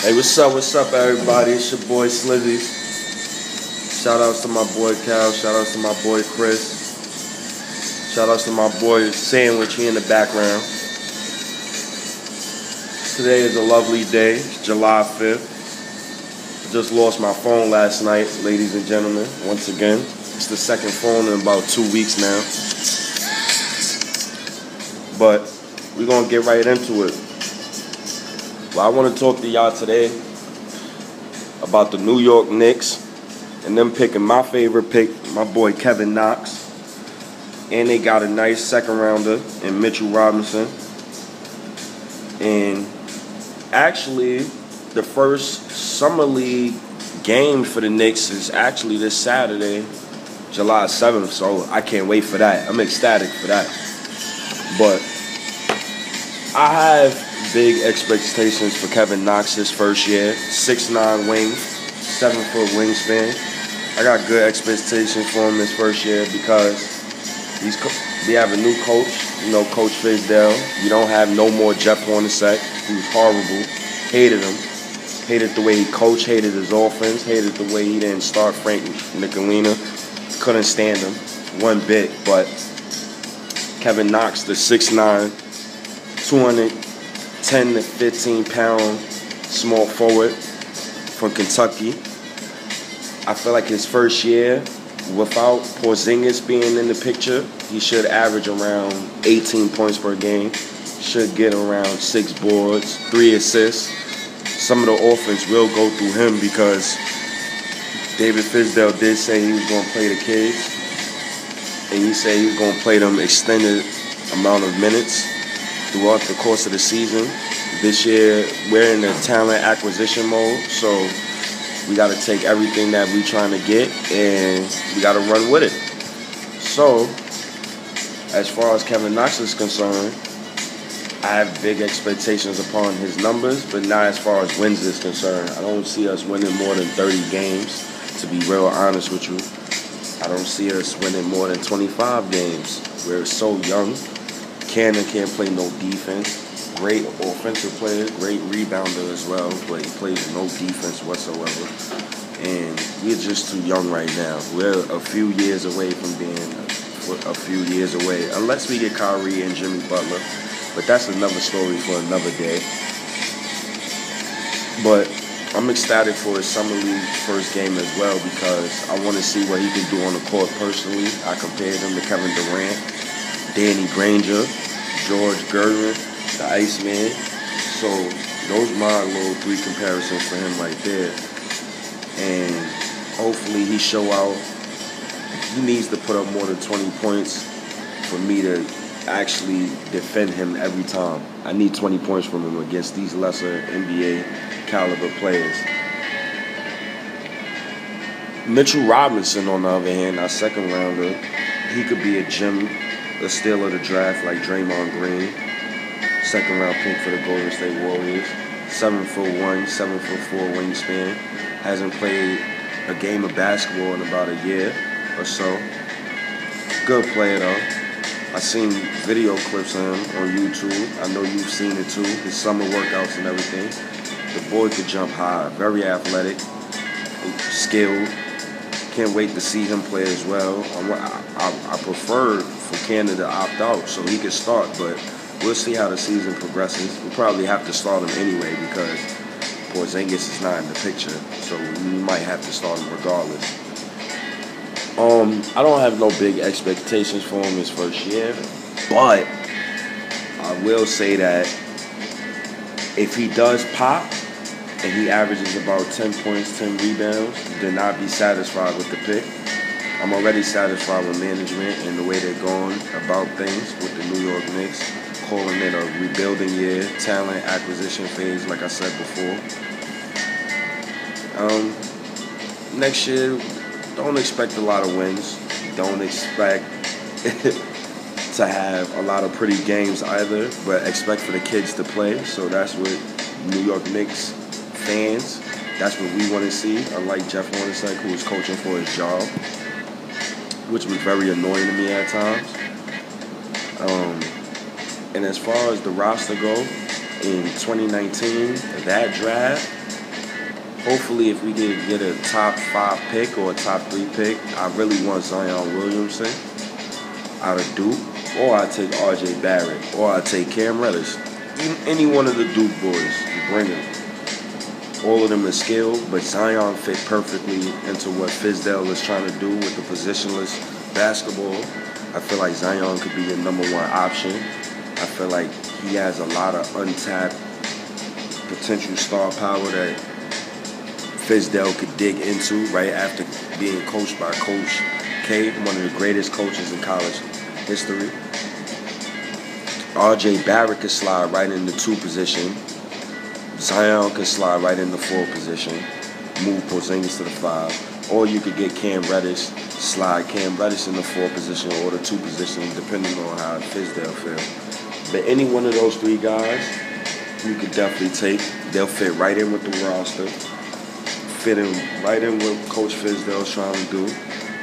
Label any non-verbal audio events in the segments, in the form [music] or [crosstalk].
Hey, what's up? What's up, everybody? It's your boy Slizzy. Shout outs to my boy Cal. Shout outs to my boy Chris. Shout outs to my boy Sandwich here in the background. Today is a lovely day. It's July 5th. I just lost my phone last night, ladies and gentlemen. Once again, it's the second phone in about two weeks now. But we're going to get right into it. Well, I want to talk to y'all today about the New York Knicks and them picking my favorite pick, my boy Kevin Knox. And they got a nice second rounder in Mitchell Robinson. And actually, the first Summer League game for the Knicks is actually this Saturday, July 7th. So I can't wait for that. I'm ecstatic for that. But I have big expectations for Kevin Knox his first year. Six nine wing, seven foot wingspan. I got good expectations for him his first year because he's we have a new coach. You know, Coach Fizdale. You don't have no more Jeff Hornacek. He was horrible. Hated him. Hated the way he coached. Hated his offense. Hated the way he didn't start Frank Ntilikina. Couldn't stand him one bit. But Kevin Knox, the 6'9", 200 10 to 15 pound small forward from Kentucky. I feel like his first year, without Porzingis being in the picture, he should average around 18 points per game. Should get around six boards, three assists. Some of the offense will go through him because David Fizdale did say he was going to play the kids, and he said he was going to play them extended amount of minutes throughout the course of the season. This year, we're in a talent acquisition mode, so we got to take everything that we're trying to get and we got to run with it. So, as far as Kevin Knox is concerned, I have big expectations upon his numbers, but not as far as wins is concerned. I don't see us winning more than 30 games, to be real honest with you. I don't see us winning more than 25 games. We're so young Kanter can't play no defense. Great offensive player, great rebounder as well, but he plays no defense whatsoever. And we're just too young right now. We're a few years away from being a, few years away, unless we get Kyrie and Jimmy Butler. But that's another story for another day. But I'm ecstatic for his summer league first game as well because I want to see what he can do on the court personally. I compared him to Kevin Durant Danny Granger, George Gervin, the Iceman. So those my little three comparisons for him right there. And hopefully he show out. He needs to put up more than 20 points for me to actually defend him every time. I need 20 points from him against these lesser NBA caliber players. Mitchell Robinson, on the other hand, our second rounder, he could be a gem a steal of the draft like Draymond Green. Second round pick for the Golden State Warriors. Seven foot one, seven foot four wingspan. Hasn't played a game of basketball in about a year or so. Good player though. I seen video clips of him on YouTube. I know you've seen it too. His summer workouts and everything. The boy could jump high. Very athletic, skilled. Can't wait to see him play as well. I, I, I prefer for Kanter to opt out so he could start, but we'll see how the season progresses. We'll probably have to start him anyway because Porzingis is not in the picture, so we might have to start him regardless. Um, I don't have no big expectations for him his first year, but I will say that if he does pop and he averages about 10 points, 10 rebounds, then I'd be satisfied with the pick. I'm already satisfied with management and the way they're going about things with the New York Knicks, calling it a rebuilding year, talent acquisition phase, like I said before. Um, next year, don't expect a lot of wins. Don't expect [laughs] to have a lot of pretty games either, but expect for the kids to play. So that's what New York Knicks fans, that's what we want to see, unlike Jeff Hornacek, who is coaching for his job which was very annoying to me at times. Um, and as far as the roster go, in 2019, that draft, hopefully, if we can get a top five pick or a top three pick, I really want Zion Williamson out of Duke, or I take R.J. Barrett, or I take Cam Reddish. Any one of the Duke boys, bring them. All of them are skilled, but Zion fit perfectly into what Fizdale is trying to do with the positionless basketball. I feel like Zion could be the number one option. I feel like he has a lot of untapped potential star power that Fizdale could dig into right after being coached by Coach K, one of the greatest coaches in college history. RJ Barrett could slide right in the two position. Zion could slide right in the four position, move Porzingis to the five. Or you could get Cam Reddish, slide Cam Reddish in the four position or the two position, depending on how Fizdale feel. But any one of those three guys, you could definitely take. They'll fit right in with the roster fit in right in with Coach Fizdale's trying to do.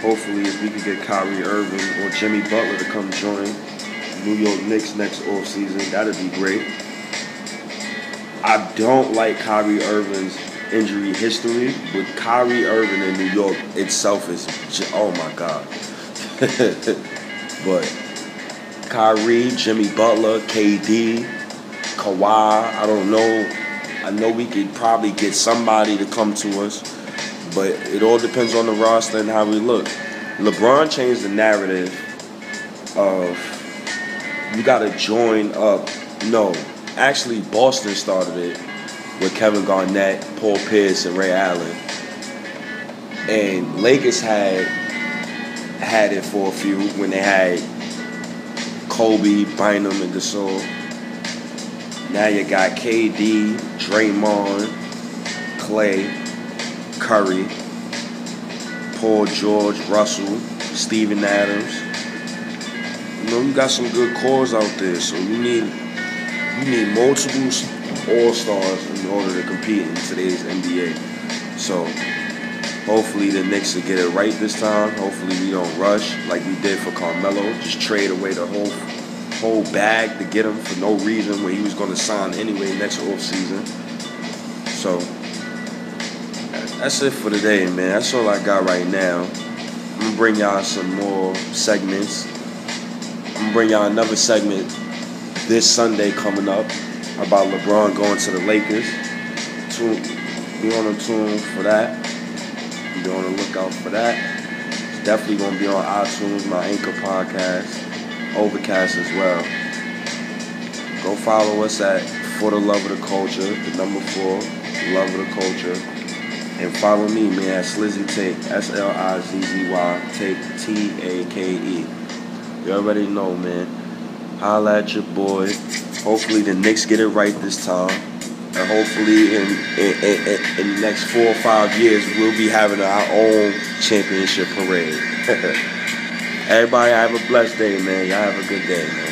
Hopefully, if we could get Kyrie Irving or Jimmy Butler to come join New York Knicks next offseason, that'd be great. I don't like Kyrie Irving's injury history, but Kyrie Irving in New York itself is, oh my God. [laughs] but Kyrie, Jimmy Butler, KD, Kawhi, I don't know I know we could probably get somebody to come to us, but it all depends on the roster and how we look. LeBron changed the narrative of you got to join up. No, actually, Boston started it with Kevin Garnett, Paul Pierce, and Ray Allen. And Lakers had had it for a few when they had Kobe, Bynum, and Gasol. Now you got KD, Draymond, Klay, Curry, Paul George, Russell, Steven Adams. You know, you got some good cores out there, so you need you need multiple all stars in order to compete in today's NBA. So hopefully the Knicks will get it right this time. Hopefully we don't rush like we did for Carmelo. Just trade away the whole whole bag to get him for no reason when he was going to sign anyway next off season. So that's it for today, man. That's all I got right now. I'm gonna bring y'all some more segments. I'm gonna bring y'all another segment this Sunday coming up about LeBron going to the Lakers. Tune, be on the tune for that. Be on the lookout for that. It's definitely gonna be on iTunes, my Anchor podcast. Overcast as well. Go follow us at For the Love of the Culture, the number four, Love of the Culture. And follow me, man, at Slizzy Take, S L I Z Z Y, Take, T A K E. You already know, man. Holla at your boy. Hopefully the Knicks get it right this time. And hopefully in, in, in, in the next four or five years, we'll be having our own championship parade. [laughs] Everybody have a blessed day, man. Y'all have a good day, man.